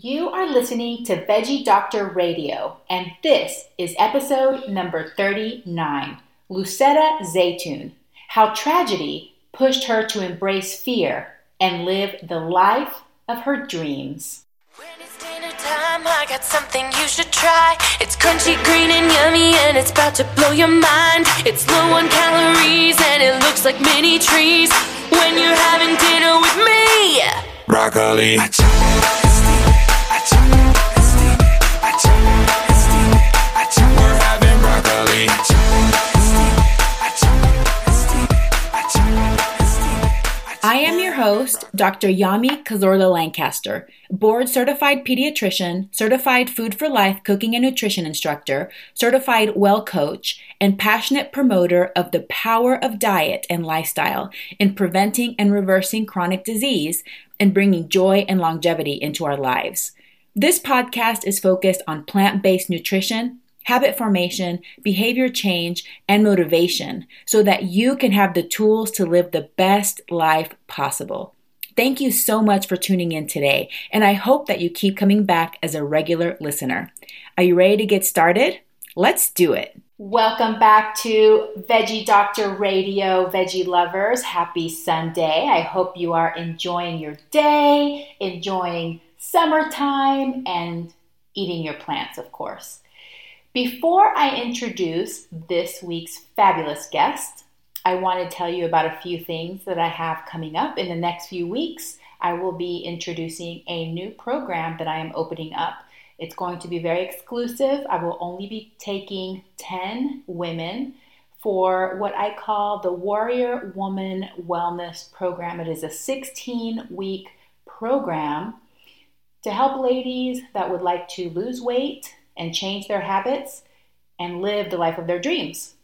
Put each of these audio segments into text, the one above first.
You are listening to Veggie Doctor Radio, and this is episode number 39 Lucetta Zaytoun How Tragedy Pushed Her to Embrace Fear and Live the Life of Her Dreams. When it's dinner time, I got something you should try. It's crunchy, green, and yummy, and it's about to blow your mind. It's low on calories, and it looks like mini trees. When you're having dinner with me, broccoli. I am your host, Dr. Yami Cazorla Lancaster, board certified pediatrician, certified food for life cooking and nutrition instructor, certified well coach, and passionate promoter of the power of diet and lifestyle in preventing and reversing chronic disease and bringing joy and longevity into our lives. This podcast is focused on plant based nutrition, habit formation, behavior change, and motivation so that you can have the tools to live the best life possible. Thank you so much for tuning in today, and I hope that you keep coming back as a regular listener. Are you ready to get started? Let's do it. Welcome back to Veggie Doctor Radio, Veggie Lovers. Happy Sunday. I hope you are enjoying your day, enjoying summertime, and eating your plants, of course. Before I introduce this week's fabulous guest, I want to tell you about a few things that I have coming up in the next few weeks. I will be introducing a new program that I am opening up. It's going to be very exclusive. I will only be taking 10 women for what I call the Warrior Woman Wellness Program. It is a 16 week program to help ladies that would like to lose weight and change their habits and live the life of their dreams.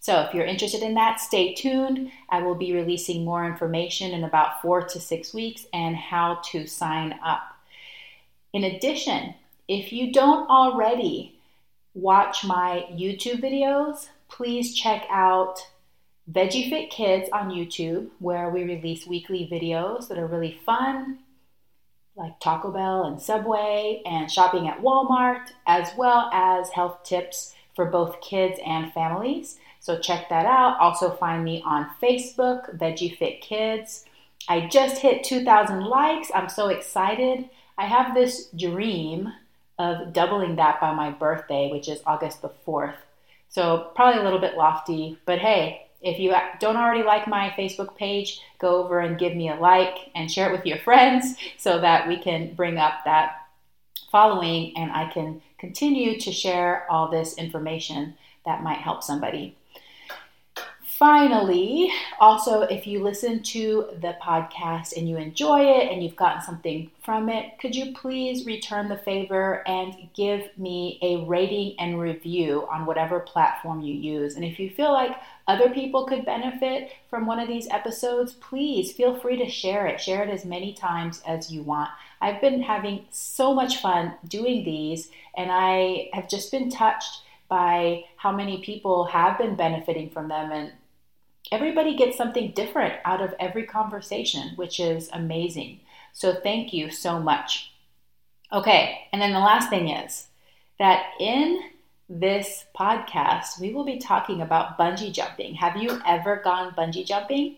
So, if you're interested in that, stay tuned. I will be releasing more information in about four to six weeks and how to sign up. In addition, if you don't already watch my YouTube videos, please check out Veggie Fit Kids on YouTube, where we release weekly videos that are really fun, like Taco Bell and Subway, and shopping at Walmart, as well as health tips for both kids and families. So check that out. Also find me on Facebook, Veggie Fit Kids. I just hit 2,000 likes. I'm so excited. I have this dream of doubling that by my birthday, which is August the 4th. So probably a little bit lofty, but hey, if you don't already like my Facebook page, go over and give me a like and share it with your friends so that we can bring up that following and I can continue to share all this information that might help somebody. Finally, also, if you listen to the podcast and you enjoy it and you've gotten something from it, could you please return the favor and give me a rating and review on whatever platform you use? And if you feel like other people could benefit from one of these episodes, please feel free to share it. Share it as many times as you want. I've been having so much fun doing these, and I have just been touched by how many people have been benefiting from them and everybody gets something different out of every conversation, which is amazing. So thank you so much. Okay, and then the last thing is that in this podcast, we will be talking about bungee jumping. Have you ever gone bungee jumping?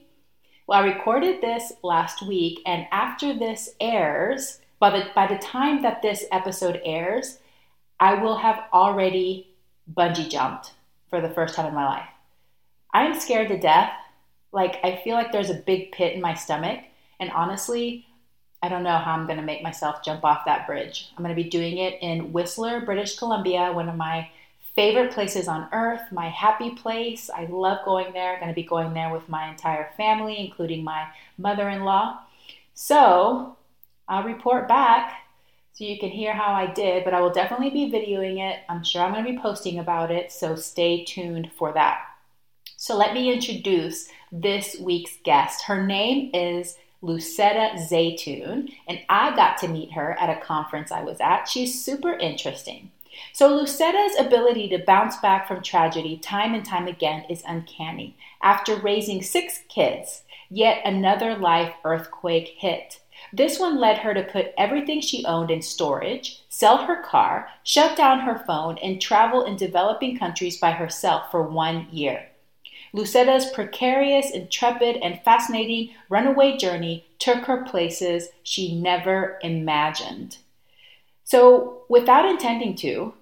Well, I recorded this last week, and after this airs, by the, by the time that this episode airs, I will have already bungee jumped for the first time in my life. I'm scared to death. Like, I feel like there's a big pit in my stomach. And honestly, I don't know how I'm going to make myself jump off that bridge. I'm going to be doing it in Whistler, British Columbia, one of my favorite places on earth, my happy place. I love going there. I'm going to be going there with my entire family, including my mother in law. So I'll report back So you can hear how I did, but I will definitely be videoing it. I'm sure I'm going to be posting about it, so stay tuned for that. So let me introduce this week's guest. Her name is Lucetta Zaytoun, and I got to meet her at a conference I was at. She's super interesting. So, Lucetta's ability to bounce back from tragedy time and time again is uncanny. After raising six kids, yet another life earthquake hit. This one led her to put everything she owned in storage, sell her car, shut down her phone, and travel in developing countries by herself for one year. Lucetta's precarious, intrepid, and fascinating runaway journey took her places she never imagined. So, without intending to,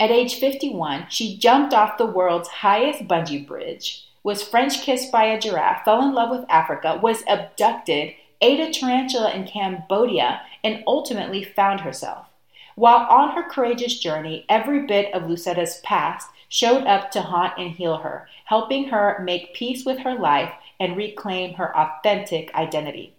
at age 51, she jumped off the world's highest bungee bridge, was French kissed by a giraffe, fell in love with Africa, was abducted, ate a tarantula in Cambodia, and ultimately found herself. While on her courageous journey, every bit of Lucetta's past showed up to haunt and heal her, helping her make peace with her life and reclaim her authentic identity.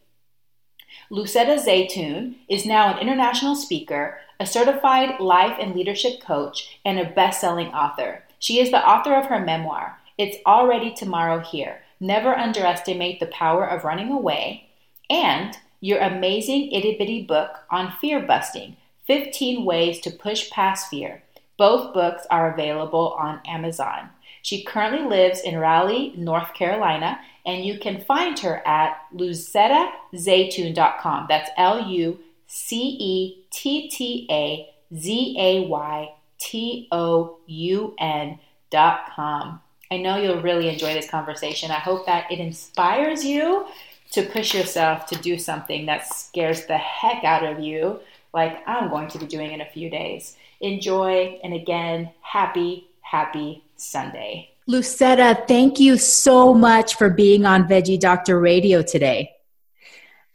Lucetta Zaytoun is now an international speaker, a certified life and leadership coach, and a best selling author. She is the author of her memoir, It's Already Tomorrow Here Never Underestimate the Power of Running Away, and your amazing itty bitty book on fear busting 15 Ways to Push Past Fear. Both books are available on Amazon. She currently lives in Raleigh, North Carolina, and you can find her at lucettazaytoun.com. That's L U C E T T A Z A Y T O U N.com. I know you'll really enjoy this conversation. I hope that it inspires you to push yourself to do something that scares the heck out of you, like I'm going to be doing in a few days. Enjoy, and again, happy, happy Sunday. Lucetta, thank you so much for being on Veggie Doctor Radio today.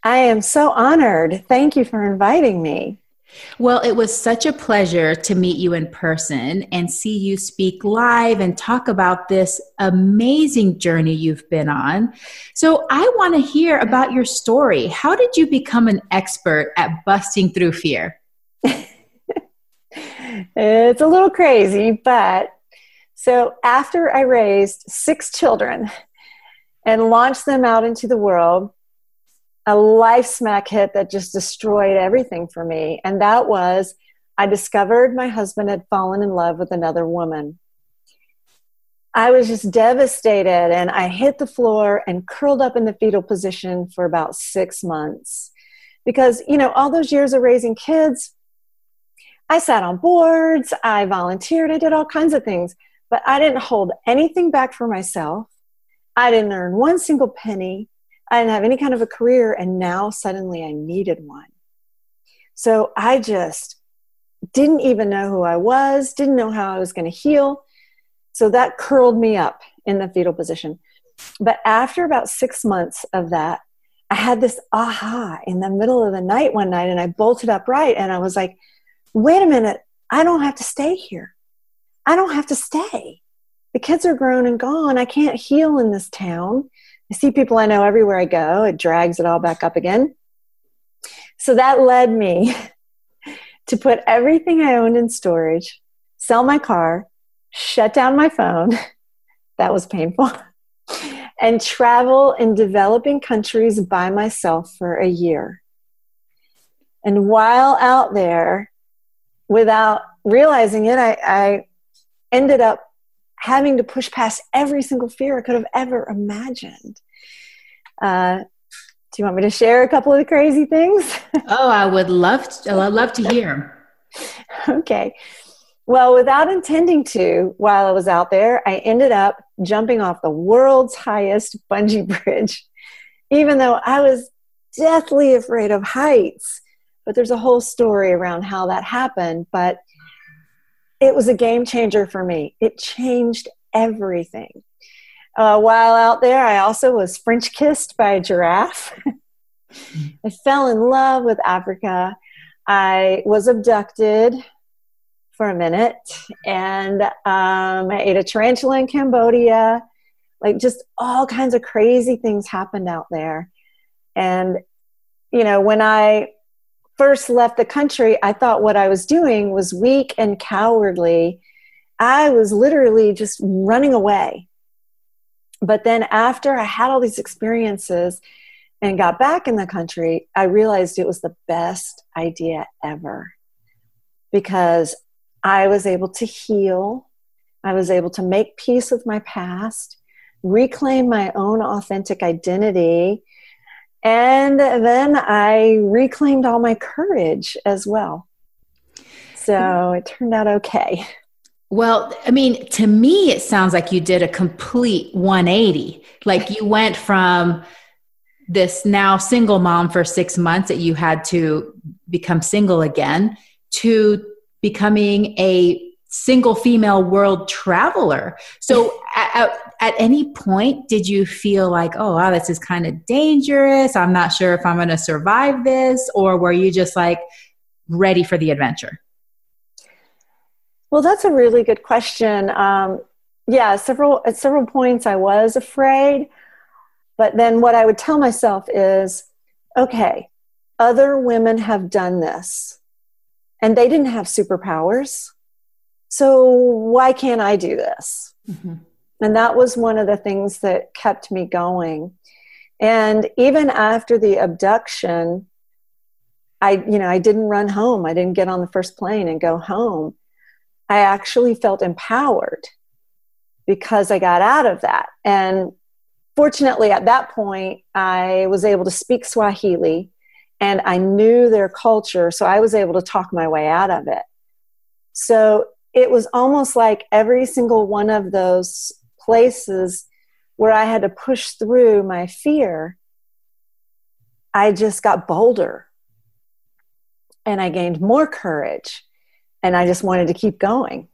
I am so honored. Thank you for inviting me. Well, it was such a pleasure to meet you in person and see you speak live and talk about this amazing journey you've been on. So, I want to hear about your story. How did you become an expert at busting through fear? it's a little crazy, but so after I raised six children and launched them out into the world, a life smack hit that just destroyed everything for me. And that was I discovered my husband had fallen in love with another woman. I was just devastated and I hit the floor and curled up in the fetal position for about six months. Because, you know, all those years of raising kids, I sat on boards, I volunteered, I did all kinds of things. But I didn't hold anything back for myself. I didn't earn one single penny. I didn't have any kind of a career. And now suddenly I needed one. So I just didn't even know who I was, didn't know how I was going to heal. So that curled me up in the fetal position. But after about six months of that, I had this aha in the middle of the night one night and I bolted upright and I was like, wait a minute, I don't have to stay here. I don't have to stay. The kids are grown and gone. I can't heal in this town. I see people I know everywhere I go. It drags it all back up again. So that led me to put everything I owned in storage, sell my car, shut down my phone. that was painful. and travel in developing countries by myself for a year. And while out there, without realizing it, I, I ended up having to push past every single fear I could have ever imagined. Uh, do you want me to share a couple of the crazy things? oh, I would love to, I'd love to hear. okay. Well, without intending to, while I was out there, I ended up jumping off the world's highest bungee bridge, even though I was deathly afraid of heights. But there's a whole story around how that happened. But it was a game changer for me. It changed everything. Uh, while out there, I also was French kissed by a giraffe. I fell in love with Africa. I was abducted for a minute and um, I ate a tarantula in Cambodia. Like, just all kinds of crazy things happened out there. And, you know, when I first left the country, I thought what I was doing was weak and cowardly. I was literally just running away. But then after I had all these experiences and got back in the country, I realized it was the best idea ever because I was able to heal. I was able to make peace with my past, reclaim my own authentic identity, and then I reclaimed all my courage as well. So hmm. it turned out okay. Well, I mean, to me, it sounds like you did a complete 180. Like you went from this now single mom for six months that you had to become single again to becoming a single female world traveler. So, at, at, any point, did you feel like, oh, wow, this is kind of dangerous? I'm not sure if I'm going to survive this? Or were you just like ready for the adventure? Well, that's a really good question. Um, yeah, several at several points I was afraid, but then what I would tell myself is, okay, other women have done this, and they didn't have superpowers, so why can't I do this? Mm-hmm. And that was one of the things that kept me going. And even after the abduction, I, you know, I didn't run home. I didn't get on the first plane and go home. I actually felt empowered because I got out of that. And fortunately, at that point, I was able to speak Swahili and I knew their culture, so I was able to talk my way out of it. So it was almost like every single one of those places where I had to push through my fear, I just got bolder and I gained more courage and I just wanted to keep going.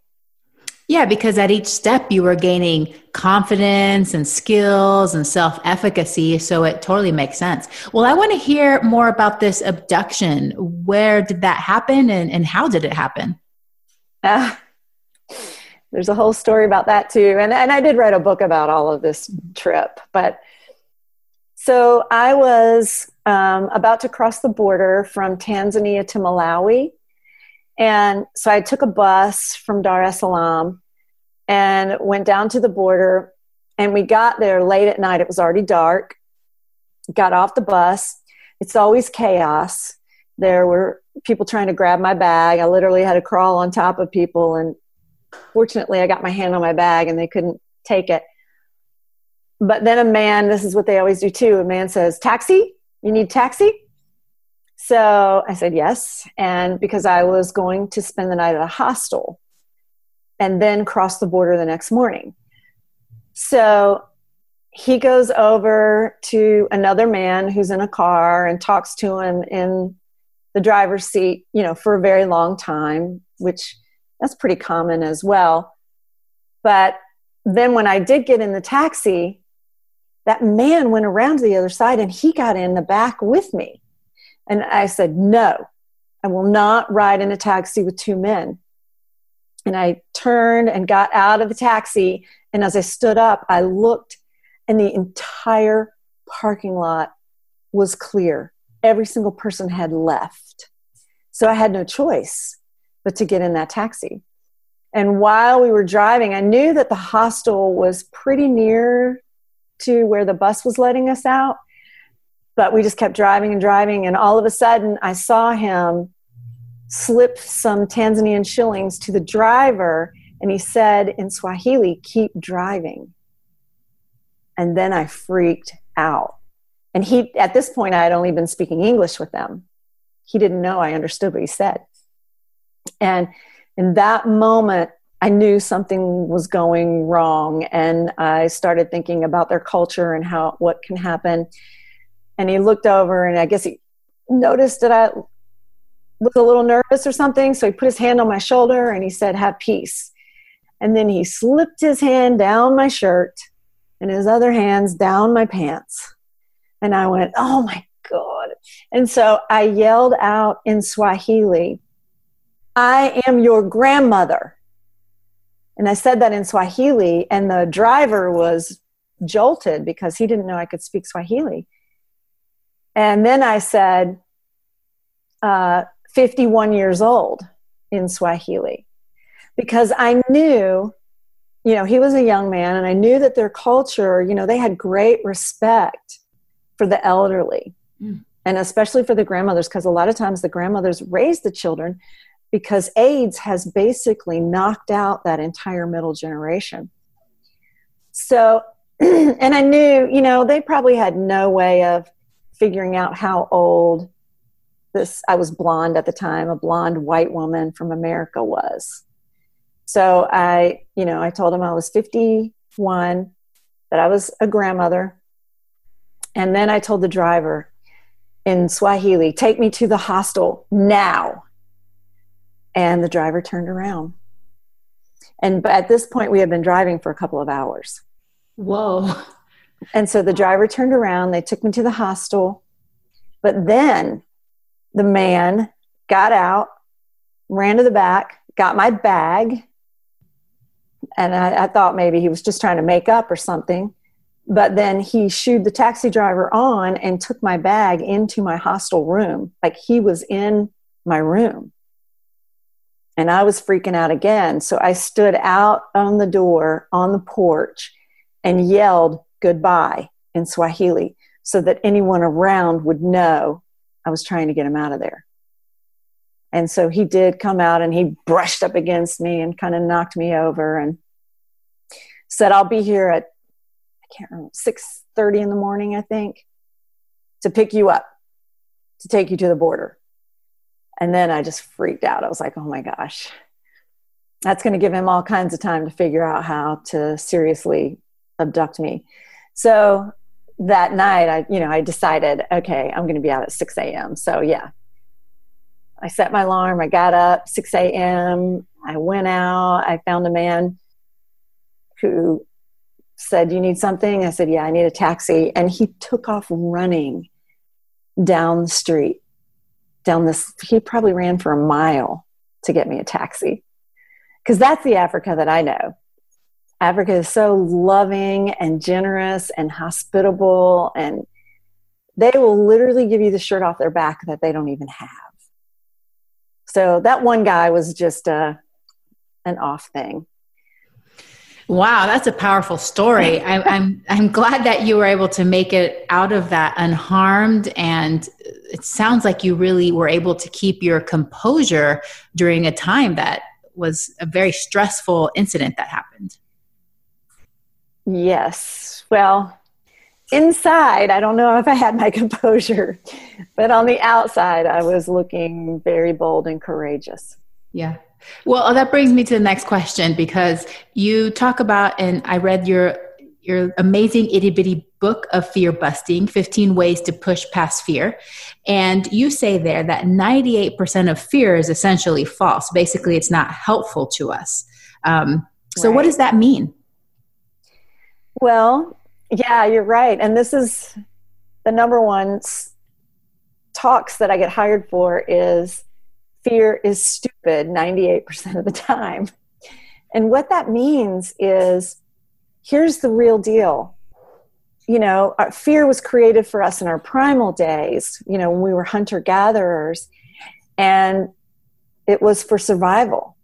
Yeah, because at each step you were gaining confidence and skills and self efficacy. So it totally makes sense. Well, I want to hear more about this abduction. Where did that happen and, and how did it happen? Uh, there's a whole story about that too. And, and I did write a book about all of this trip. But so I was um, about to cross the border from Tanzania to Malawi and so I took a bus from Dar es Salaam and went down to the border. And we got there late at night. It was already dark. Got off the bus. It's always chaos. There were people trying to grab my bag. I literally had to crawl on top of people. And fortunately, I got my hand on my bag and they couldn't take it. But then a man, this is what they always do too, a man says, Taxi? You need taxi? So I said yes. And because I was going to spend the night at a hostel and then cross the border the next morning. So he goes over to another man who's in a car and talks to him in the driver's seat, you know, for a very long time, which that's pretty common as well. But then when I did get in the taxi, that man went around to the other side and he got in the back with me. And I said, No, I will not ride in a taxi with two men. And I turned and got out of the taxi. And as I stood up, I looked, and the entire parking lot was clear. Every single person had left. So I had no choice but to get in that taxi. And while we were driving, I knew that the hostel was pretty near to where the bus was letting us out but we just kept driving and driving. And all of a sudden i saw him slip some tanzanian shillings to the driver and he said in swahili keep driving. And then i freaked out. And he at this point i had only been speaking english with them. He didn't know i understood what he said and in that moment i knew something was going wrong and i started thinking about their culture and how what can happen and he looked over and I guess he noticed that I was a little nervous or something. So he put his hand on my shoulder and he said, Have peace. And then he slipped his hand down my shirt and his other hands down my pants. And I went, Oh my God. And so I yelled out in Swahili, I am your grandmother. And I said that in Swahili, and the driver was jolted because he didn't know I could speak Swahili. And then I said, uh, 51 years old in Swahili because I knew, you know, he was a young man and I knew that their culture, you know, they had great respect for the elderly mm. and especially for the grandmothers because a lot of times the grandmothers raised the children because AIDS has basically knocked out that entire middle generation. So, and I knew, you know, they probably had no way of figuring out how old this I was blonde at the time, a blonde white woman from America was. So I, you know, I told them I was 51, that I was a grandmother. And then I told the driver in Swahili, take me to the hostel now. And the driver turned around. And at this point, we had been driving for a couple of hours. Whoa. And so the driver turned around, they took me to the hostel. But then the man got out, ran to the back, got my bag, and I, I, thought maybe he was just trying to make up or something. But then he shooed the taxi driver on and took my bag into my hostel room, like he was in my room. And I was freaking out again. So I stood out on the door on the porch and yelled goodbye in Swahili so that anyone around would know I was trying to get him out of there. And so he did come out and he brushed up against me and kind of knocked me over and said, I'll be here at, I can't remember, 6.30 in the morning, I think, to pick you up, to take you to the border. And then I just freaked out. I was like, oh my gosh, that's going to give him all kinds of time to figure out how to seriously abduct me. So that night i you know i decided okay i'm going to be out at 6 a.m so yeah. I set my alarm i got up 6 a.m i went out i found a man who said you need something? I said yeah i need a taxi. And he took off running down the street down this he probably ran for a mile to get me a taxi because that's the africa that i know Africa is so loving and generous and hospitable, and they will literally give you the shirt off their back that they don't even have. So that one guy was just a, uh, an off thing. Wow, that's a powerful story. I, I'm I'm glad that you were able to make it out of that unharmed, and it sounds like you really were able to keep your composure during a time that was a very stressful incident that happened. Yes. Well, inside, I don't know if I had my composure, but on the outside, I was looking very bold and courageous. Yeah. Well, that brings me to the next question because you talk about, and I read your your amazing itty bitty book of fear busting 15 ways to push past fear and you say there that 98% of fear is essentially false basically it's not helpful to us um, so right. what does that mean well, yeah, you're right. And this is the number one talks that I get hired for is fear is stupid 98% of the time. And what that means is here's the real deal. You know, fear was created for us in our primal days, you know, when we were hunter gatherers, and it was for survival.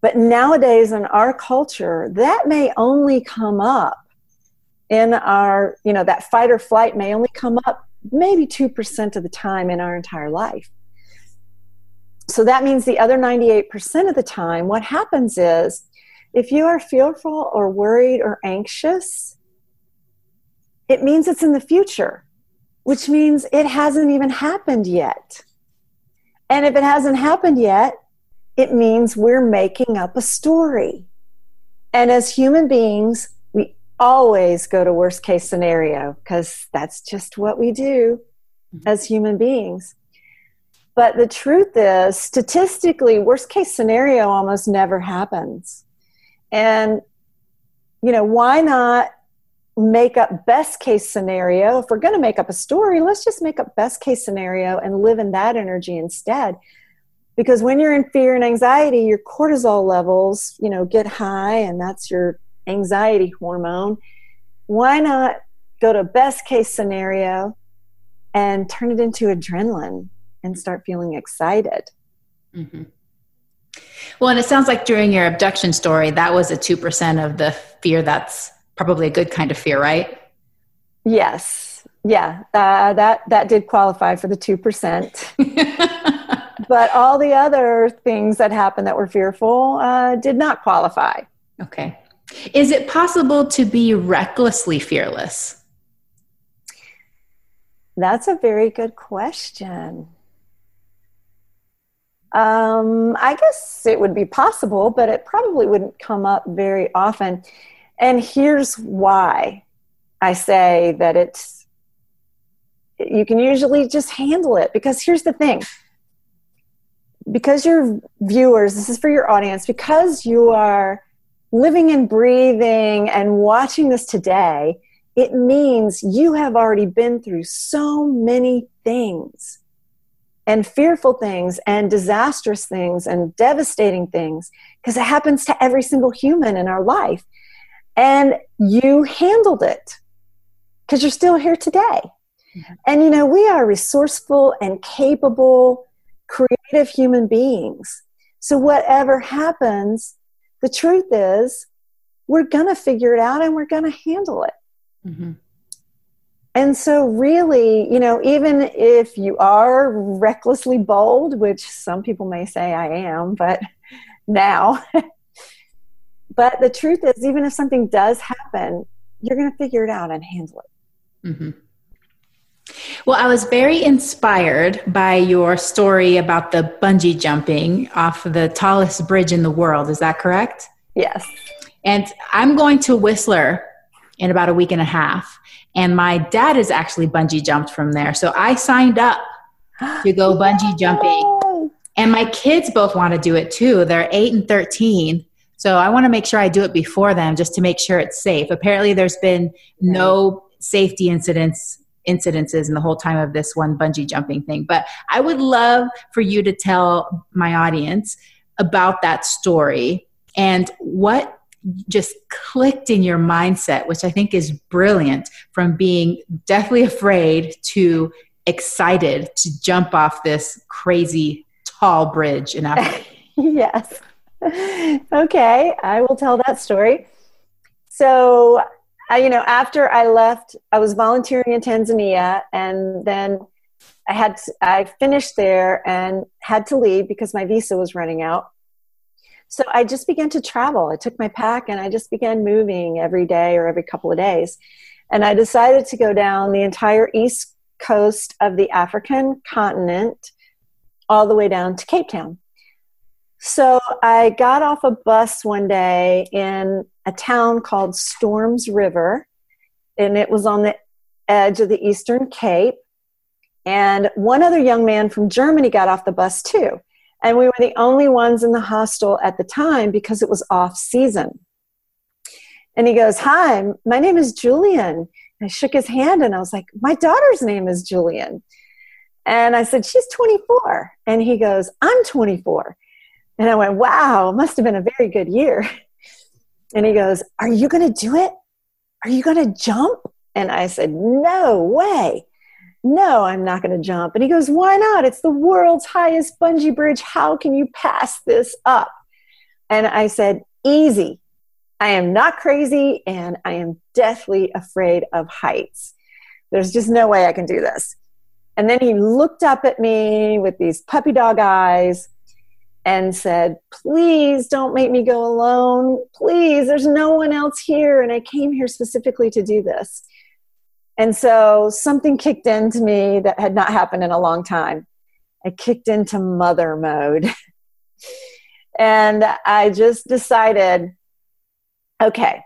But nowadays in our culture, that may only come up in our, you know, that fight or flight may only come up maybe 2% of the time in our entire life. So that means the other 98% of the time, what happens is if you are fearful or worried or anxious, it means it's in the future, which means it hasn't even happened yet. And if it hasn't happened yet, it means we're making up a story. And as human beings, we always go to worst case scenario because that's just what we do mm-hmm. as human beings. But the truth is, statistically, worst case scenario almost never happens. And, you know, why not make up best case scenario? If we're going to make up a story, let's just make up best case scenario and live in that energy instead because when you're in fear and anxiety your cortisol levels you know get high and that's your anxiety hormone why not go to best case scenario and turn it into adrenaline and start feeling excited. Mm-hmm. Well, and it sounds like during your abduction story, that was a 2% of the fear that's probably a good kind of fear, right? Yes. Yeah. Uh, that, that did qualify for the 2%. but all the other things that happened that were fearful uh, did not qualify. Okay. Is it possible to be recklessly fearless? That's a very good question. Um, I guess it would be possible, but it probably wouldn't come up very often. And here's why I say that it's, you can usually just handle it. Because here's the thing. Because your viewers, this is for your audience, because you are living and breathing and watching this today, it means you have already been through so many things and fearful things and disastrous things and devastating things because it happens to every single human in our life. And you handled it because you're still here today. Mm-hmm. And you know, we are resourceful and capable, creative human beings. So, whatever happens, the truth is, we're going to figure it out and we're going to handle it. Mm-hmm. And so, really, you know, even if you are recklessly bold, which some people may say I am, but now, but the truth is, even if something does happen, you're going to figure it out and handle it. Mm-hmm. Well, I was very inspired by your story about the bungee jumping off the tallest bridge in the world. Is that correct? Yes. And I'm going to Whistler in about a week and a half. And my dad has actually bungee jumped from there. So I signed up to go bungee jumping. And my kids both want to do it too. They're 8 and 13. So I want to make sure I do it before them just to make sure it's safe. Apparently, there's been no safety incidents incidences in the whole time of this one bungee jumping thing. But I would love for you to tell my audience about that story and what just clicked in your mindset, which I think is brilliant from being deathly afraid to excited to jump off this crazy tall bridge in Africa. yes. Okay, I will tell that story. So I, you know, after I left, I was volunteering in Tanzania, and then I had to, I finished there and had to leave because my visa was running out. So I just began to travel. I took my pack and I just began moving every day or every couple of days. And I decided to go down the entire east coast of the African continent all the way down to Cape Town. So I got off a bus one day in a town called Storms River, and it was on the edge of the Eastern Cape. And one other young man from Germany got off the bus too. And we were the only ones in the hostel at the time because it was off season. And he goes, Hi, my name is Julian. I shook his hand and I was like, My daughter's name is Julian. And I said, She's 24. And he goes, I'm 24. And I went, wow, must have been a very good year. And he goes, Are you going to do it? Are you going to jump? And I said, No way. No, I'm not going to jump. And he goes, Why not? It's the world's highest bungee bridge. How can you pass this up? And I said, Easy. I am not crazy and I am deathly afraid of heights. There's just no way I can do this. And then he looked up at me with these puppy dog eyes and said, Please don't make me go alone. Please, there's no one else here. And I came here specifically to do this. And so something kicked into me that had not happened in a long time. I kicked into mother mode. and I just decided, okay,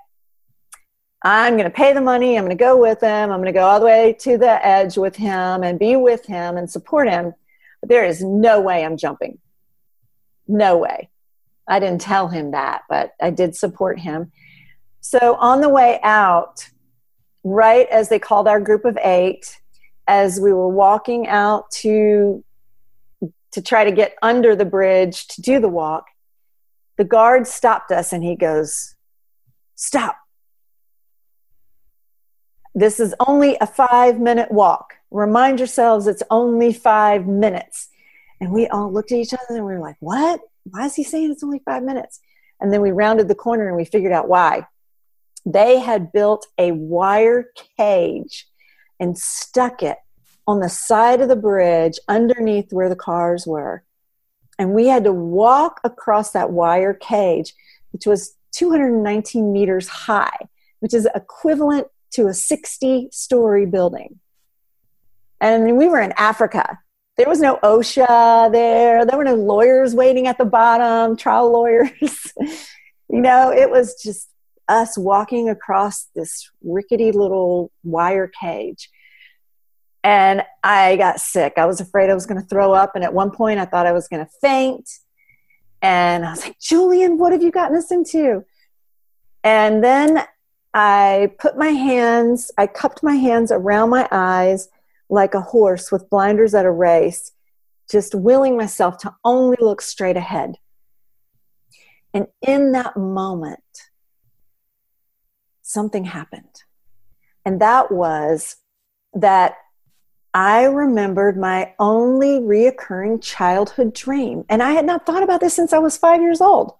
I'm going to pay the money. I'm going to go with him. I'm going to go all the way to the edge with him and be with him and support him. But there is no way I'm jumping no way. I didn't tell him that, but I did support him. So on the way out, right as they called our group of eight, as we were walking out to to try to get under the bridge to do the walk, the guard stopped us and he goes, Stop. This is only a five minute walk. remind yourselves it's only five minutes. And we all looked at each other and we were like, what? Why is he saying it's only five minutes? And then we rounded the corner and we figured out why. They had built a wire cage and stuck it on the side of the bridge underneath where the cars were. And we had to walk across that wire cage, which was 219 meters high, which is equivalent to a 60 story building. And we were in Africa. There was no OSHA there. There were no lawyers waiting at the bottom, trial lawyers. you know, it was just us walking across this rickety little wire cage. And I got sick. I was afraid I was going to throw up. And at one point, I thought I was going to faint. And I was like, Julian, what have you gotten us into? And then I put my hands, I cupped my hands around my eyes like a horse with blinders at a race, just willing myself to only look straight ahead. And in that moment, something happened. And that was that I remembered my only reoccurring childhood dream. And I had not thought about this since I was five years old.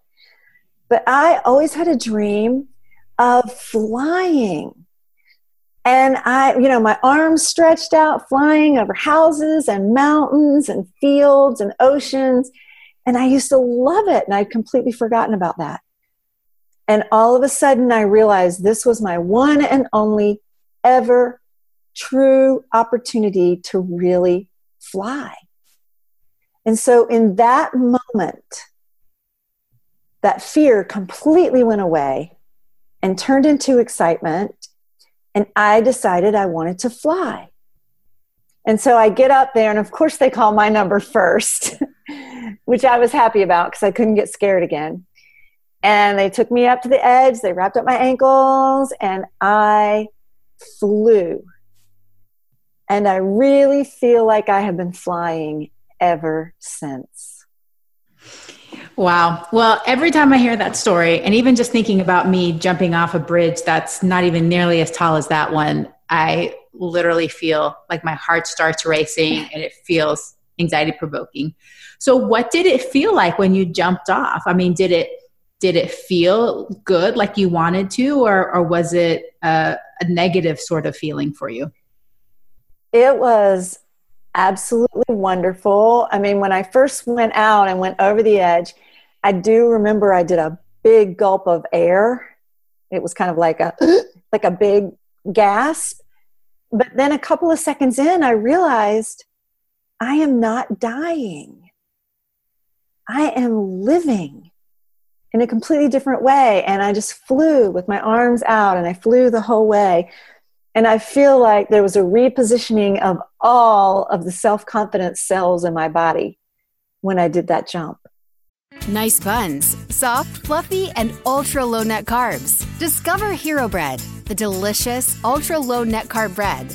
But I always had a dream of flying. And I, you know, my arms stretched out, flying over houses and mountains and fields and oceans. And I used to love it. And I'd completely forgotten about that. And all of a sudden, I realized this was my one and only ever true opportunity to really fly. And so, in that moment, that fear completely went away and turned into excitement. And I decided I wanted to fly. And so I get up there, and of course, they call my number first, which I was happy about because I couldn't get scared again. And they took me up to the edge, they wrapped up my ankles, and I flew and I really feel like I have been flying ever since. Wow. Well, every time I hear that story, and even just thinking about me jumping off a bridge that's not even nearly as tall as that one, I literally feel like my heart starts racing and it feels anxiety provoking. So, what did it feel like when you jumped off? I mean, did it did it feel good like you wanted to, or, or was it a, a negative sort of feeling for you? It was absolutely wonderful. I mean, when I first went out and went over the edge, I do remember I did a big gulp of air. It was kind of like a like a big gasp. But then a couple of seconds in, I realized I am not dying. I am living in a completely different way. And I just flew with my arms out and I flew the whole way. And I feel like there was a repositioning of all of the self confidence cells in my body when I did that jump. Nice buns, soft, fluffy, and ultra low net carbs. Discover Hero Bread, the delicious ultra low net carb bread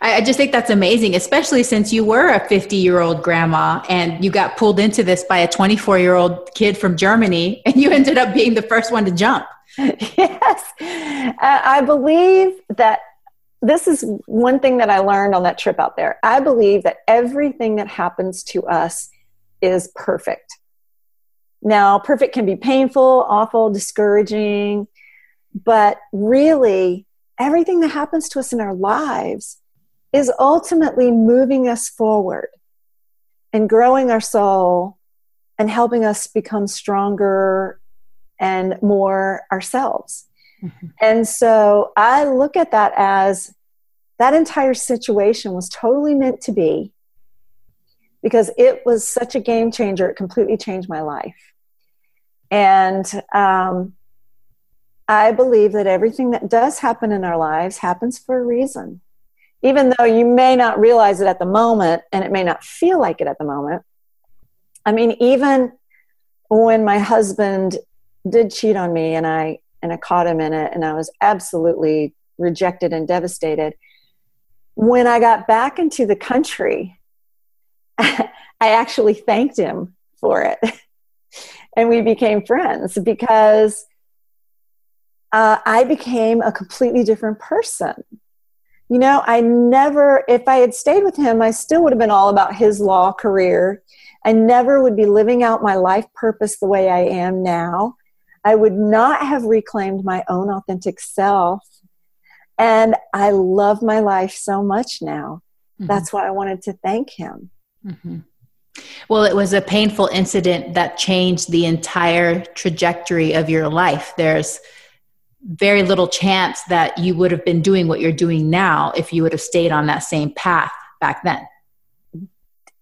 I, just think that's amazing, especially since you were a 50 year old grandma and you got pulled into this by a 24 year old kid from Germany and you ended up being the first one to jump. yes. Uh, I believe that this is one thing that I learned on that trip out there. I believe that everything that happens to us is perfect. Now, perfect can be painful, awful, discouraging, but really, everything that happens to us in our lives is ultimately moving us forward and growing our soul and helping us become stronger and more ourselves. Mm-hmm. And so I look at that as that entire situation was totally meant to be because it was such a game changer. It completely changed my life. And um, I believe that everything that does happen in our lives happens for a reason even though you may not realize it at the moment and it may not feel like it at the moment. I mean, even when my husband did cheat on me and I and I caught him in it and I was absolutely rejected and devastated. When I got back into the country, I actually thanked him for it. and we became friends because uh, I became a completely different person. You know, I never, if I had stayed with him, I still would have been all about his law career. I never would be living out my life purpose the way I am now. I would not have reclaimed my own authentic self. And I love my life so much now. Mm-hmm. That's why I wanted to thank him. Mm-hmm. Well, it was a painful incident that changed the entire trajectory of your life. There's very little chance that you would have been doing what you're doing now if you would have stayed on that same path back then.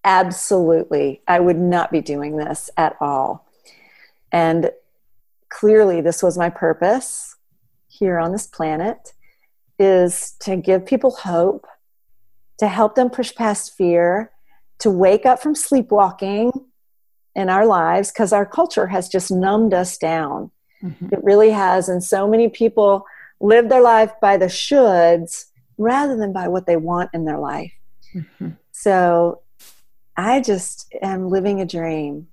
Absolutely. I would not be doing this at all. And clearly this was my purpose here on this planet is to give people hope, to help them push past fear, to wake up from sleepwalking in our lives because our culture has just numbed us down. Mm-hmm. It really has. And so many people live their life by the shoulds rather than by what they want in their life. Mm-hmm. So I just am living a dream.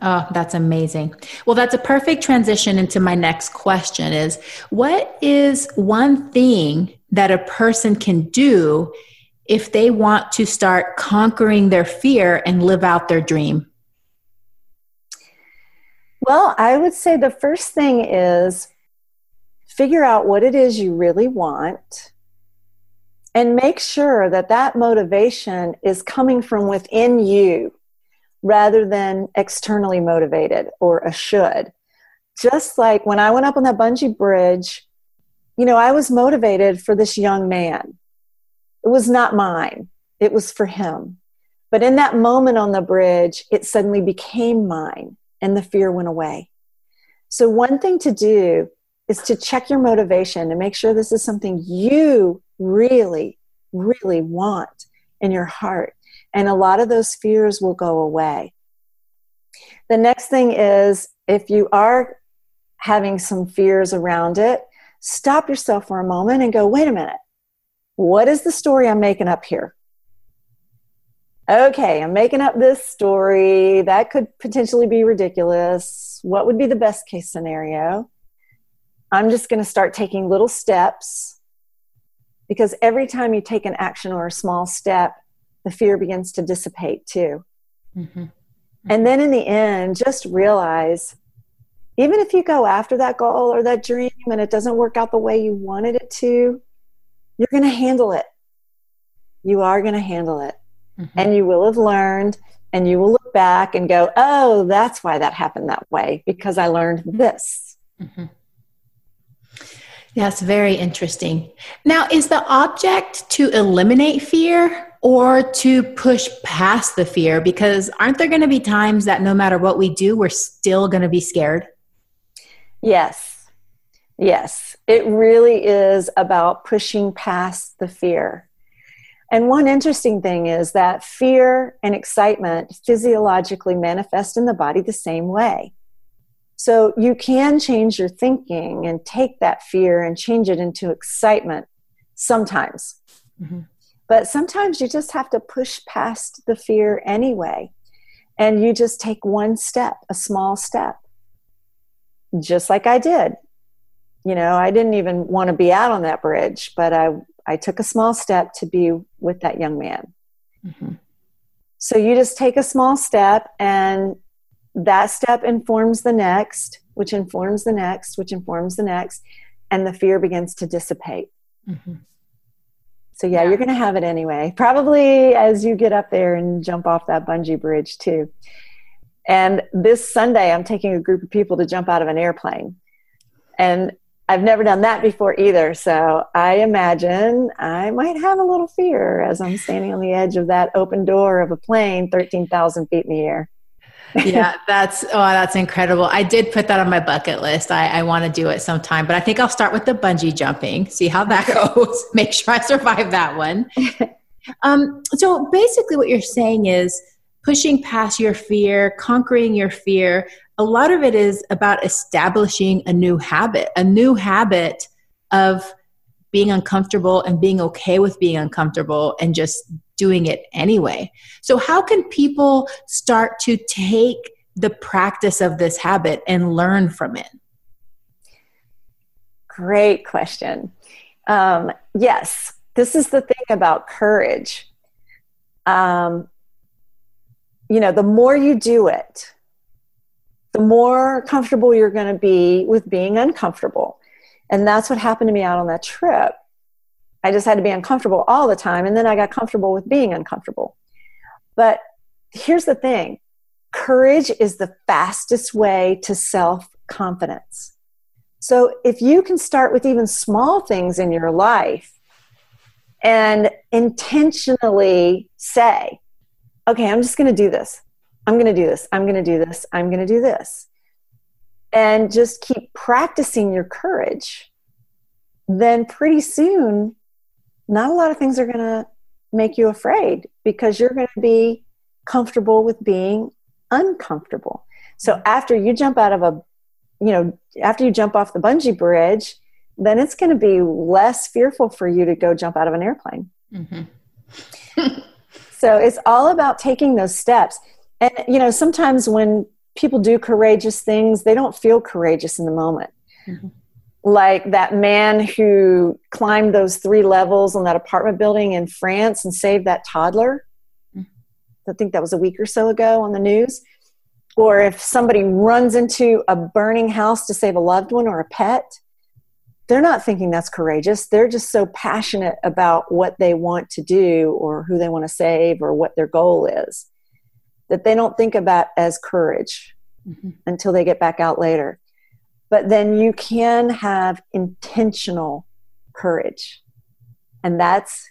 Oh, that's amazing. Well, that's a perfect transition into my next question is what is one thing that a person can do if they want to start conquering their fear and live out their dream? Well, I would say the first thing is figure out what it is you really want and make sure that that motivation is coming from within you rather than externally motivated or a should. Just like when I went up on that bungee bridge, you know, I was motivated for this young man. It was not mine, it was for him. But in that moment on the bridge, it suddenly became mine and the fear went away. So, one thing to do is to check your motivation and make sure this is something you really, really want in your heart and a lot of those fears will go away. The next thing is if you are having some fears around it, stop yourself for a moment and go, wait a minute, what is the story I'm making up here? Okay, I'm making up this story. That could potentially be ridiculous. What would be the best case scenario? I'm just going to start taking little steps because every time you take an action or a small step, the fear begins to dissipate too. Mm-hmm. And then in the end, just realize even if you go after that goal or that dream and it doesn't work out the way you wanted it to, you're going to handle it. You are going to handle it. Mm-hmm. And you will have learned and you will look back and go, oh, that's why that happened that way because I learned this. Mm-hmm. That's very interesting. Now, is the object to eliminate fear or to push past the fear because aren't there going to be times that no matter what we do we're still going to be scared yes yes it really is about pushing past the fear and one interesting thing is that fear and excitement physiologically manifest in the body the same way so you can change your thinking and take that fear and change it into excitement sometimes mm-hmm but sometimes you just have to push past the fear anyway. And you just take one step, a small step, just like I did. You know, I didn't even want to be out on that bridge, but I, I took a small step to be with that young man. Mm-hmm. So you just take a small step, and that step informs the next, which informs the next, which informs the next, and the fear begins to dissipate. Mm-hmm. So yeah, yeah. you're going to have it anyway. Probably as you get up there and jump off that bungee bridge too. And this Sunday, I'm taking a group of people to jump out of an airplane. And I've never done that before either. So I imagine I might have a little fear as I'm standing on the edge of that open door of a plane 13,000 feet in the air yeah, that's oh, that's incredible. I did put that on my bucket list. I, I want to do it sometime, but I think I'll start with the bungee jumping, see how that goes. Make sure I survive that one. um, so basically, what you're saying is pushing past your fear, conquering your fear, a lot of it is about establishing a new habit, a new habit of being uncomfortable and being okay with being uncomfortable and just doing it anyway. So, how can people start to take the practice of this habit and learn from it? Great question. Um, yes, this is the thing about courage. Um, you know, the more you do it, the more comfortable you're going to be with being uncomfortable. And that's what happened to me out on that trip. I just had to be uncomfortable all the time. And then I got comfortable with being uncomfortable. But here's the thing courage is the fastest way to self confidence. So if you can start with even small things in your life and intentionally say, okay, I'm just going to do this. I'm going to do this. I'm going to do this. I'm going to do this. And just keep practicing your courage. Then pretty soon, not a lot of things are going to make you afraid because you're going to be comfortable with being uncomfortable. So after you jump out of a, you know, after you jump off the bungee bridge, then it's going to be less fearful for you to go jump out of an airplane. Mm-hmm. so it's all about taking those steps. And you know sometimes when people do courageous things they don't feel courageous in the moment. Mm-hmm. like that man who climbed those three levels on that apartment building in france and saved that toddler. Mm-hmm. i think that was a week or so ago on the news. Or if somebody runs into a burning house to save a loved one or a pet they're not thinking that's courageous they're just so passionate about what they want to do or who they want to save or what their goal is that they don't think about as courage mm-hmm. until they get back out later. But then you can have intentional courage. And that's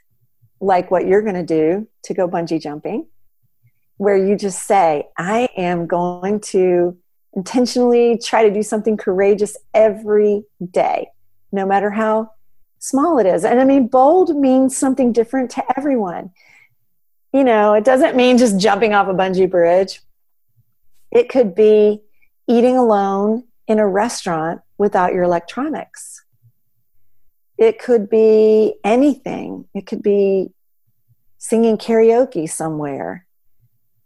like what you're going to do to go bungee jumping, where you just say, I am going to intentionally try to do something courageous every day, no matter how small it is. And I mean, bold means something different to everyone you know, it doesn't mean just jumping off a bungee bridge. It could be eating alone in a restaurant without your electronics. It could be anything. It could be singing karaoke somewhere.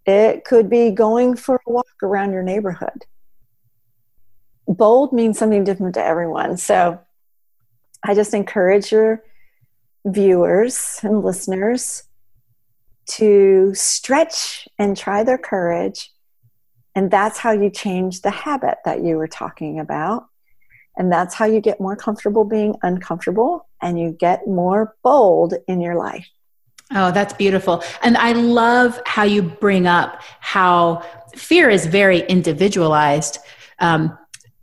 It could be going for a walk around your neighborhood. Bold means something different to everyone. So I just encourage your viewers and listeners to stretch and try their courage. And that's how you change the habit that you were talking about. And that's how you get more comfortable being uncomfortable and you get more bold in your life. Oh, that's beautiful. And I love how you bring up how fear is very individualized. Um,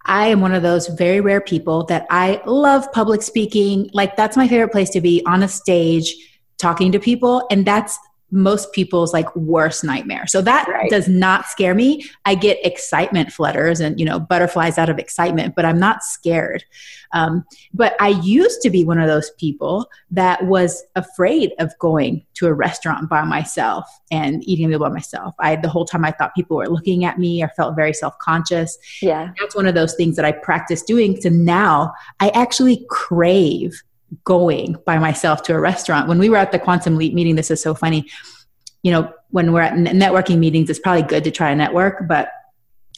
I am one of those very rare people that I love public speaking. Like, that's my favorite place to be on a stage talking to people. And that's most people's like worst nightmare. So that right. does not scare me. I get excitement flutters and you know butterflies out of excitement, but I'm not scared. Um, but I used to be one of those people that was afraid of going to a restaurant by myself and eating a meal by myself. I the whole time I thought people were looking at me. I felt very self conscious. Yeah, that's one of those things that I practice doing. So now I actually crave going by myself to a restaurant. When we were at the Quantum Leap meeting, this is so funny. You know, when we're at networking meetings, it's probably good to try a network, but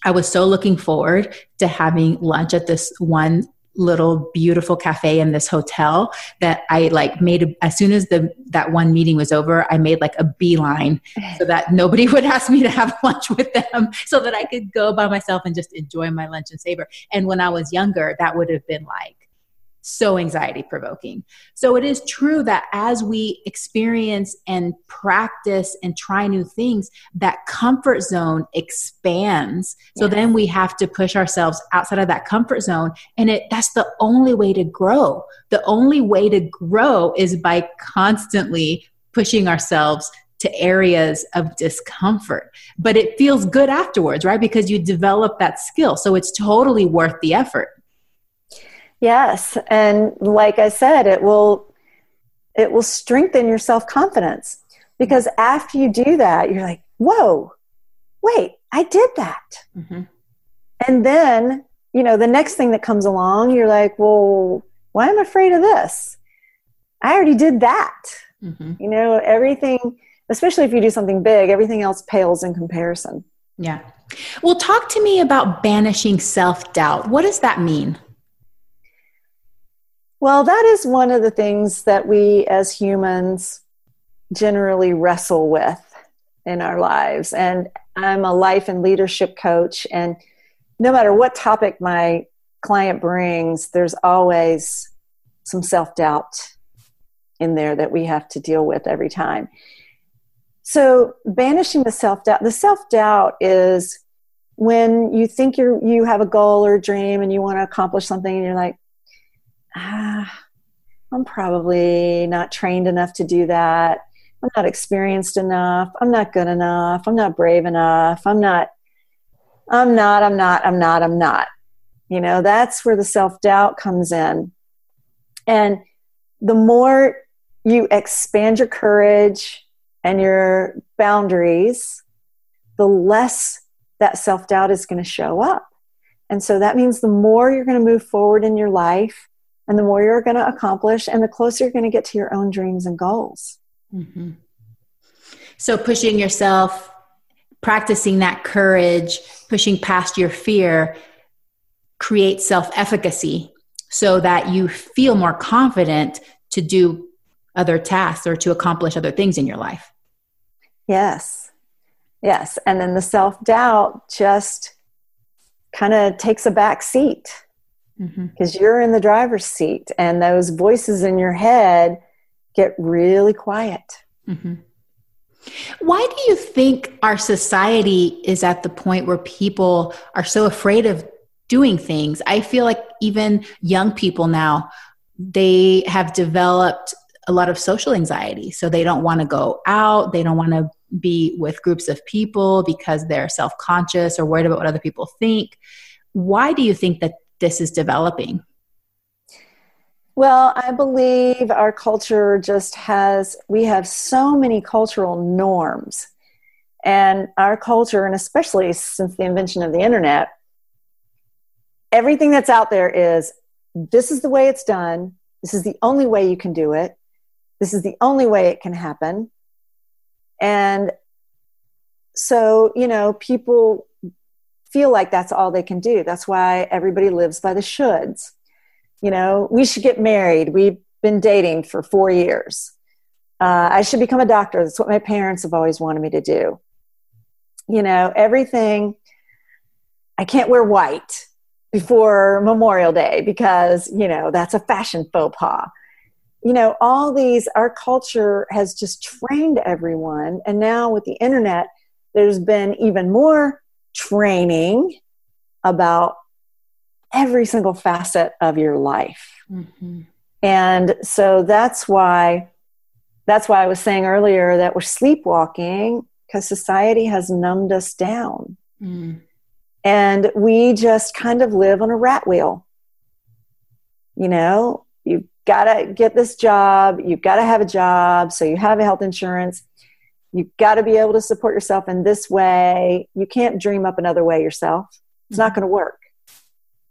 I was so looking forward to having lunch at this one little beautiful cafe in this hotel that I like made a, as soon as the that one meeting was over, I made like a beeline so that nobody would ask me to have lunch with them so that I could go by myself and just enjoy my lunch and savor. And when I was younger, that would have been like so anxiety provoking. So it is true that as we experience and practice and try new things, that comfort zone expands. So then we have to push ourselves outside of that comfort zone and it that's the only way to grow. The only way to grow is by constantly pushing ourselves to areas of discomfort. But it feels good afterwards, right? Because you develop that skill. So it's totally worth the effort. Yes, and like I said, it will it will strengthen your self-confidence because after you do that, you're like, "Whoa, wait, I did that. Mm-hmm. And then, you know, the next thing that comes along, you're like, well, why am I afraid of this? I already did that. Mm-hmm. You know, everything, especially if you do something big, everything else pales in comparison. Yeah. Well, talk to me about banishing self doubt. What does that mean? Well, that is one of the things that we as humans generally wrestle with in our lives. And I'm a life and leadership coach, and no matter what topic my client brings, there's always some self doubt in there that we have to deal with every time. So, banishing the self doubt, the self doubt is when you think you you have a goal or a dream and you want to accomplish something, and you're like, ah, I'm probably not trained enough to do that. I'm not experienced enough. I'm not good enough. I'm not brave enough. I'm not, I'm not, I'm not, I'm not, I'm not. You know, that's where the self doubt comes in. And the more you expand your courage and your boundaries, the less that self doubt is going to show up. And so that means the more you're going to move forward in your life and the more you're going to accomplish and the closer you're going to get to your own dreams and goals. Mm-hmm. So, pushing yourself, practicing that courage, pushing past your fear creates self efficacy so that you feel more confident to do other tasks or to accomplish other things in your life. Yes. Yes. And then the self doubt just kind of takes a back seat because mm-hmm. you're in the driver's seat and those voices in your head get really quiet. Mm-hmm. Why do you think our society is at the point where people are so afraid of doing things? I feel like even young people now, they have developed a lot of social anxiety. So they don't want to go out, they don't want to be with groups of people because they're self conscious or worried about what other people think. Why do you think that this is developing? Well, I believe our culture just has, we have so many cultural norms. And our culture, and especially since the invention of the internet, everything that's out there is this is the way it's done. This is the only way you can do it. This is the only way it can happen. And so, you know, people feel like that's all they can do. That's why everybody lives by the shoulds. You know, we should get married. We've been dating for four years. Uh, I should become a doctor. That's what my parents have always wanted me to do. You know, everything. I can't wear white before Memorial Day because, you know, that's a fashion faux pas. You know, all these, our culture has just trained everyone. And now with the internet, there's been even more training about every single facet of your life. Mm-hmm. And so that's why that's why I was saying earlier that we're sleepwalking because society has numbed us down. Mm. And we just kind of live on a rat wheel. You know, you've got to get this job, you've got to have a job, so you have a health insurance. You've got to be able to support yourself in this way. You can't dream up another way yourself. It's mm. not going to work.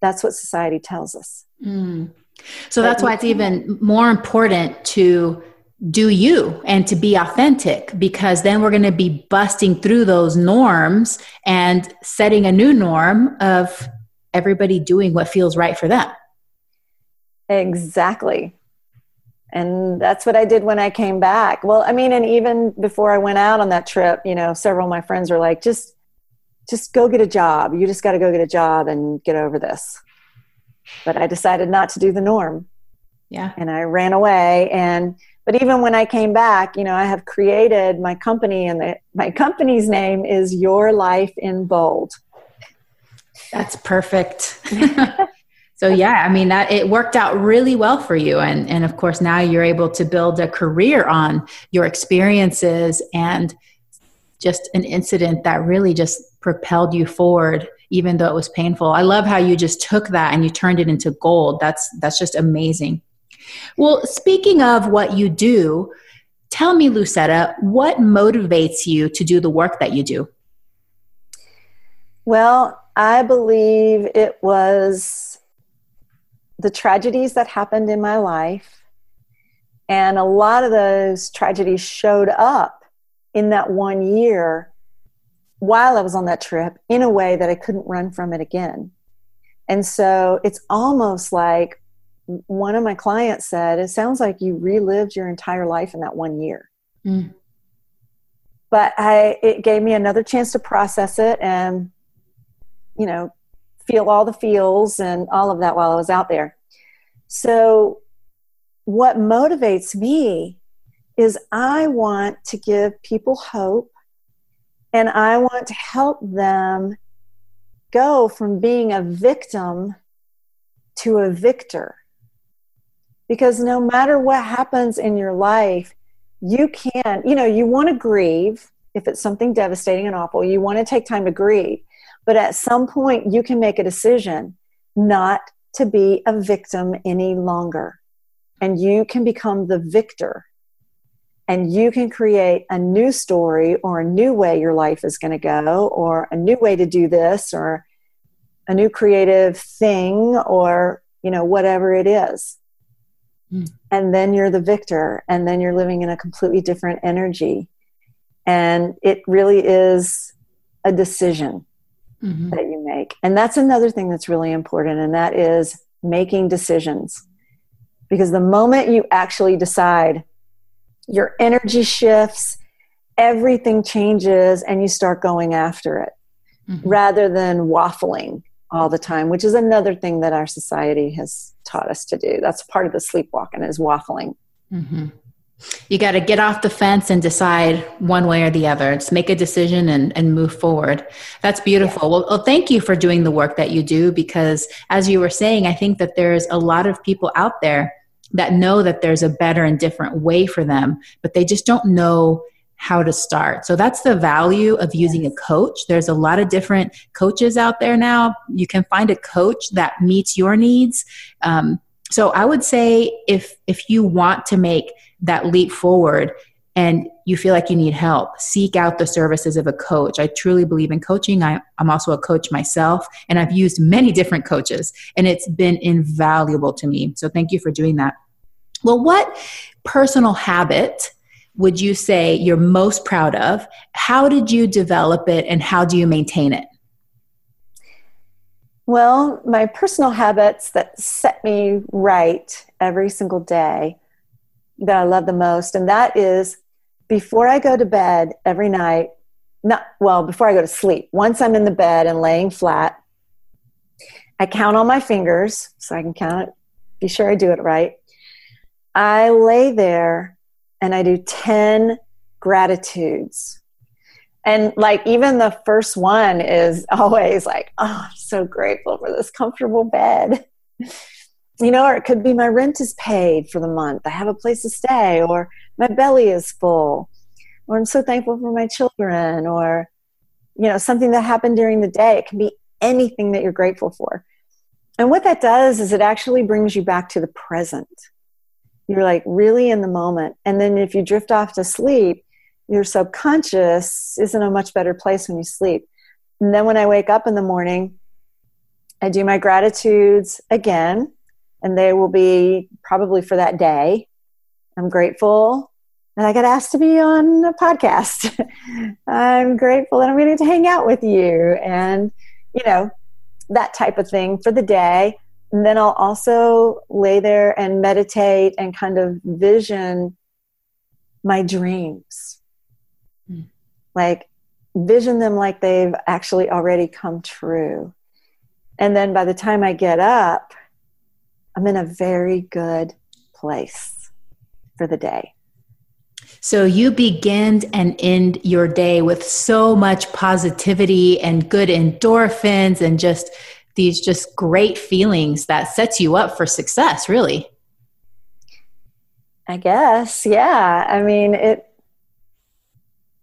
That's what society tells us. Mm. So that's why it's even more important to do you and to be authentic because then we're going to be busting through those norms and setting a new norm of everybody doing what feels right for them. Exactly. And that's what I did when I came back. Well, I mean, and even before I went out on that trip, you know, several of my friends were like, just just go get a job. You just got to go get a job and get over this. But I decided not to do the norm. Yeah. And I ran away and but even when I came back, you know, I have created my company and the, my company's name is Your Life in Bold. That's perfect. so yeah, I mean that it worked out really well for you and and of course now you're able to build a career on your experiences and just an incident that really just propelled you forward even though it was painful. I love how you just took that and you turned it into gold. That's that's just amazing. Well, speaking of what you do, tell me Lucetta, what motivates you to do the work that you do? Well, I believe it was the tragedies that happened in my life. And a lot of those tragedies showed up in that one year while I was on that trip in a way that I couldn't run from it again. And so it's almost like one of my clients said, It sounds like you relived your entire life in that one year. Mm. But I, it gave me another chance to process it and, you know, feel all the feels and all of that while I was out there. So, what motivates me is I want to give people hope and I want to help them go from being a victim to a victor. Because no matter what happens in your life, you can, you know, you want to grieve if it's something devastating and awful, you want to take time to grieve. But at some point, you can make a decision not to be a victim any longer. And you can become the victor. And you can create a new story or a new way your life is going to go or a new way to do this or a new creative thing or you know whatever it is. Mm. and then you're the victor. And then you're living in a completely different energy. And it really is a decision mm-hmm. that you make and that's another thing that's really important and that is making decisions because the moment you actually decide your energy shifts, everything changes, and you start going after it mm-hmm. rather than waffling all the time, which is another thing that our society has taught us to do. That's part of the sleepwalking is waffling. Mm-hmm. You got to get off the fence and decide one way or the other. Just make a decision and, and move forward. That's beautiful. Yeah. Well, well, thank you for doing the work that you do because, as you were saying, I think that there's a lot of people out there that know that there's a better and different way for them, but they just don't know how to start. So that's the value of using a coach. There's a lot of different coaches out there now. You can find a coach that meets your needs. Um, so I would say if if you want to make that leap forward and you feel like you need help, seek out the services of a coach. I truly believe in coaching. I, I'm also a coach myself, and I've used many different coaches, and it's been invaluable to me. So thank you for doing that. Well, what personal habit would you say you're most proud of? How did you develop it, and how do you maintain it? Well, my personal habits that set me right every single day that I love the most, and that is before I go to bed every night, not well, before I go to sleep, once I'm in the bed and laying flat, I count on my fingers so I can count it, be sure I do it right. I lay there and I do 10 gratitudes. And like even the first one is always like, oh, I'm so grateful for this comfortable bed. You know, or it could be my rent is paid for the month. I have a place to stay, or my belly is full or i'm so thankful for my children or you know something that happened during the day. It can be anything that you're grateful for. And what that does is it actually brings you back to the present. You're like really in the moment. And then if you drift off to sleep your subconscious is in a much better place when you sleep. And then when i wake up in the morning i do my gratitudes again and they will be probably for that day i'm grateful and I got asked to be on a podcast. I'm grateful that I'm going to hang out with you and, you know, that type of thing for the day. And then I'll also lay there and meditate and kind of vision my dreams. Mm. Like, vision them like they've actually already come true. And then by the time I get up, I'm in a very good place for the day. So you begin and end your day with so much positivity and good endorphins and just these just great feelings that sets you up for success, really. I guess, yeah. I mean, it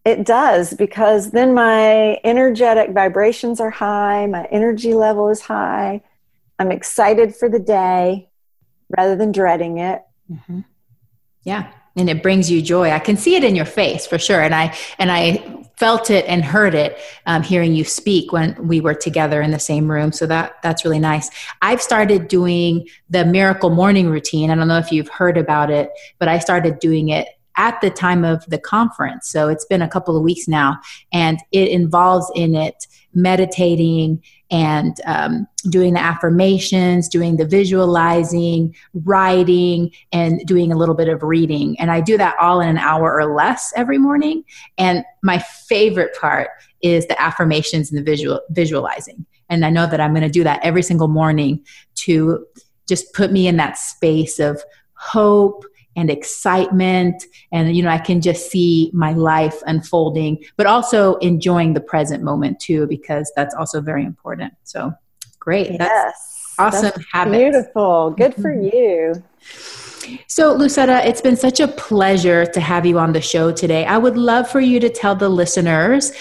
it does because then my energetic vibrations are high, my energy level is high. I'm excited for the day rather than dreading it. Mm-hmm. Yeah. And it brings you joy. I can see it in your face for sure. And i and i felt it and heard it um, hearing you speak when we were together in the same room. So that that's really nice. I've started doing the miracle morning routine. I don't know if you've heard about it but i started doing it at the time of the conference. So it's been a couple of weeks now and it involves in it meditating and um, doing the affirmations, doing the visualizing, writing, and doing a little bit of reading. And I do that all in an hour or less every morning. And my favorite part is the affirmations and the visual visualizing. And I know that I'm going to do that every single morning to just put me in that space of hope and excitement and you know i can just see my life unfolding but also enjoying the present moment too because that's also very important so great yes, that's awesome that's habit beautiful good for mm-hmm. you so, Lucetta, it's been such a pleasure to have you on the show today. I would love for you to tell the listeners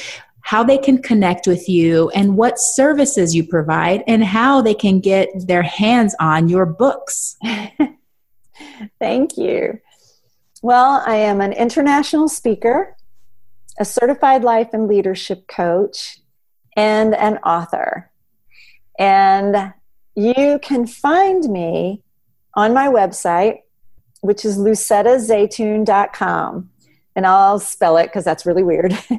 how they can connect with you and what services you provide and how they can get their hands on your books. Thank you. Well, I am an international speaker, a certified life and leadership coach, and an author. And you can find me on my website, which is lucettazaytoun.com. And I'll spell it because that's really weird.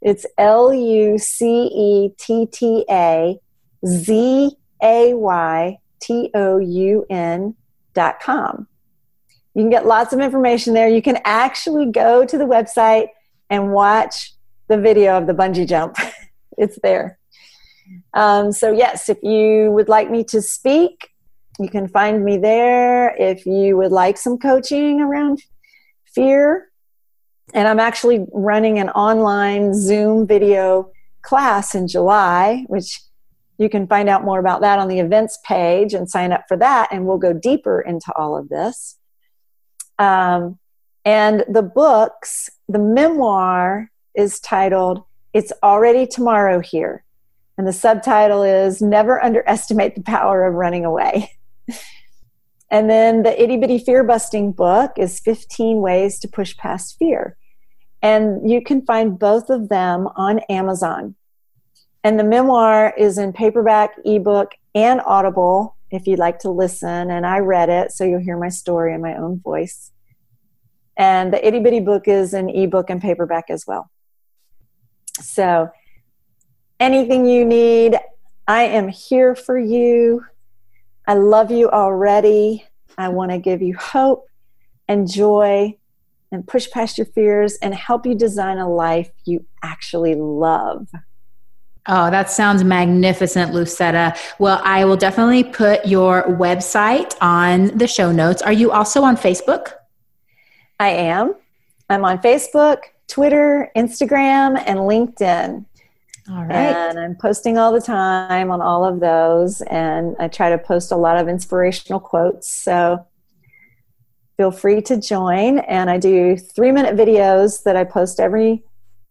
it's L U C E T T A Z A Y T O U N com. You can get lots of information there. You can actually go to the website and watch the video of the bungee jump. it's there. Um, so, yes, if you would like me to speak, you can find me there. If you would like some coaching around fear, and I'm actually running an online Zoom video class in July, which you can find out more about that on the events page and sign up for that, and we'll go deeper into all of this. Um, and the books, the memoir is titled It's Already Tomorrow Here. And the subtitle is Never Underestimate the Power of Running Away. and then the itty bitty fear busting book is 15 Ways to Push Past Fear. And you can find both of them on Amazon. And the memoir is in paperback, ebook, and Audible if you'd like to listen. And I read it, so you'll hear my story in my own voice. And the itty bitty book is an ebook and paperback as well. So, anything you need, I am here for you. I love you already. I want to give you hope and joy and push past your fears and help you design a life you actually love. Oh, that sounds magnificent, Lucetta. Well, I will definitely put your website on the show notes. Are you also on Facebook? I am. I'm on Facebook, Twitter, Instagram, and LinkedIn. All right. And I'm posting all the time on all of those. And I try to post a lot of inspirational quotes. So feel free to join. And I do three minute videos that I post every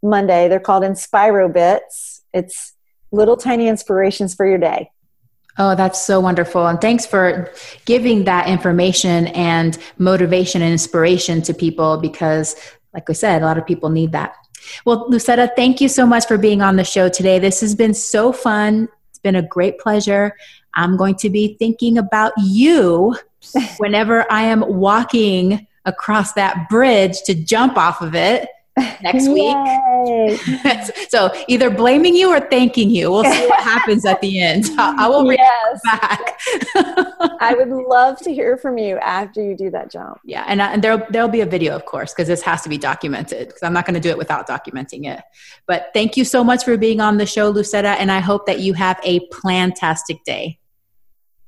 Monday. They're called Inspiro Bits it's little tiny inspirations for your day. Oh, that's so wonderful. And thanks for giving that information and motivation and inspiration to people because, like I said, a lot of people need that. Well, Lucetta, thank you so much for being on the show today. This has been so fun. It's been a great pleasure. I'm going to be thinking about you whenever I am walking across that bridge to jump off of it next week. so either blaming you or thanking you. We'll see what happens at the end. I will read yes. back. I would love to hear from you after you do that jump. Yeah, and, and there there'll be a video, of course, because this has to be documented. Because I'm not going to do it without documenting it. But thank you so much for being on the show, Lucetta, and I hope that you have a plantastic day.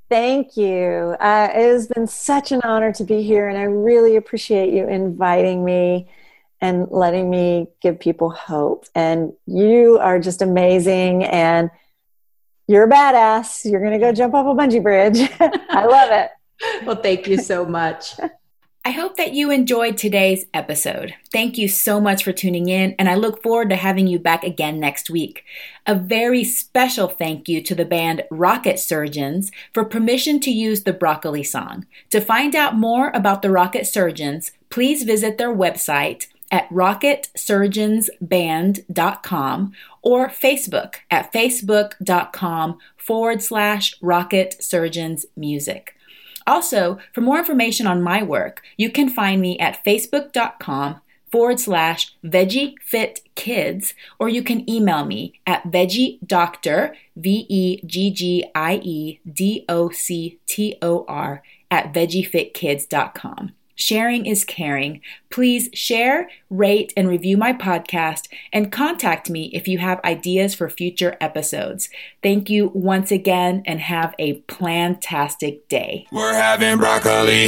Thank you. Uh, it has been such an honor to be here, and I really appreciate you inviting me and letting me give people hope. And you are just amazing and you're a badass. You're going to go jump off a bungee bridge. I love it. well, thank you so much. I hope that you enjoyed today's episode. Thank you so much for tuning in, and I look forward to having you back again next week. A very special thank you to the band Rocket Surgeons for permission to use the Broccoli song. To find out more about the Rocket Surgeons, please visit their website at rocketsurgeonsband.com or Facebook at facebook.com forward slash rocket surgeons music. Also, for more information on my work, you can find me at facebook.com forward slash veggiefitkids, or you can email me at veggie doctor, V E G G I E D O C T O R, at veggiefitkids.com. Sharing is caring. Please share, rate, and review my podcast and contact me if you have ideas for future episodes. Thank you once again and have a plantastic day. We're having broccoli.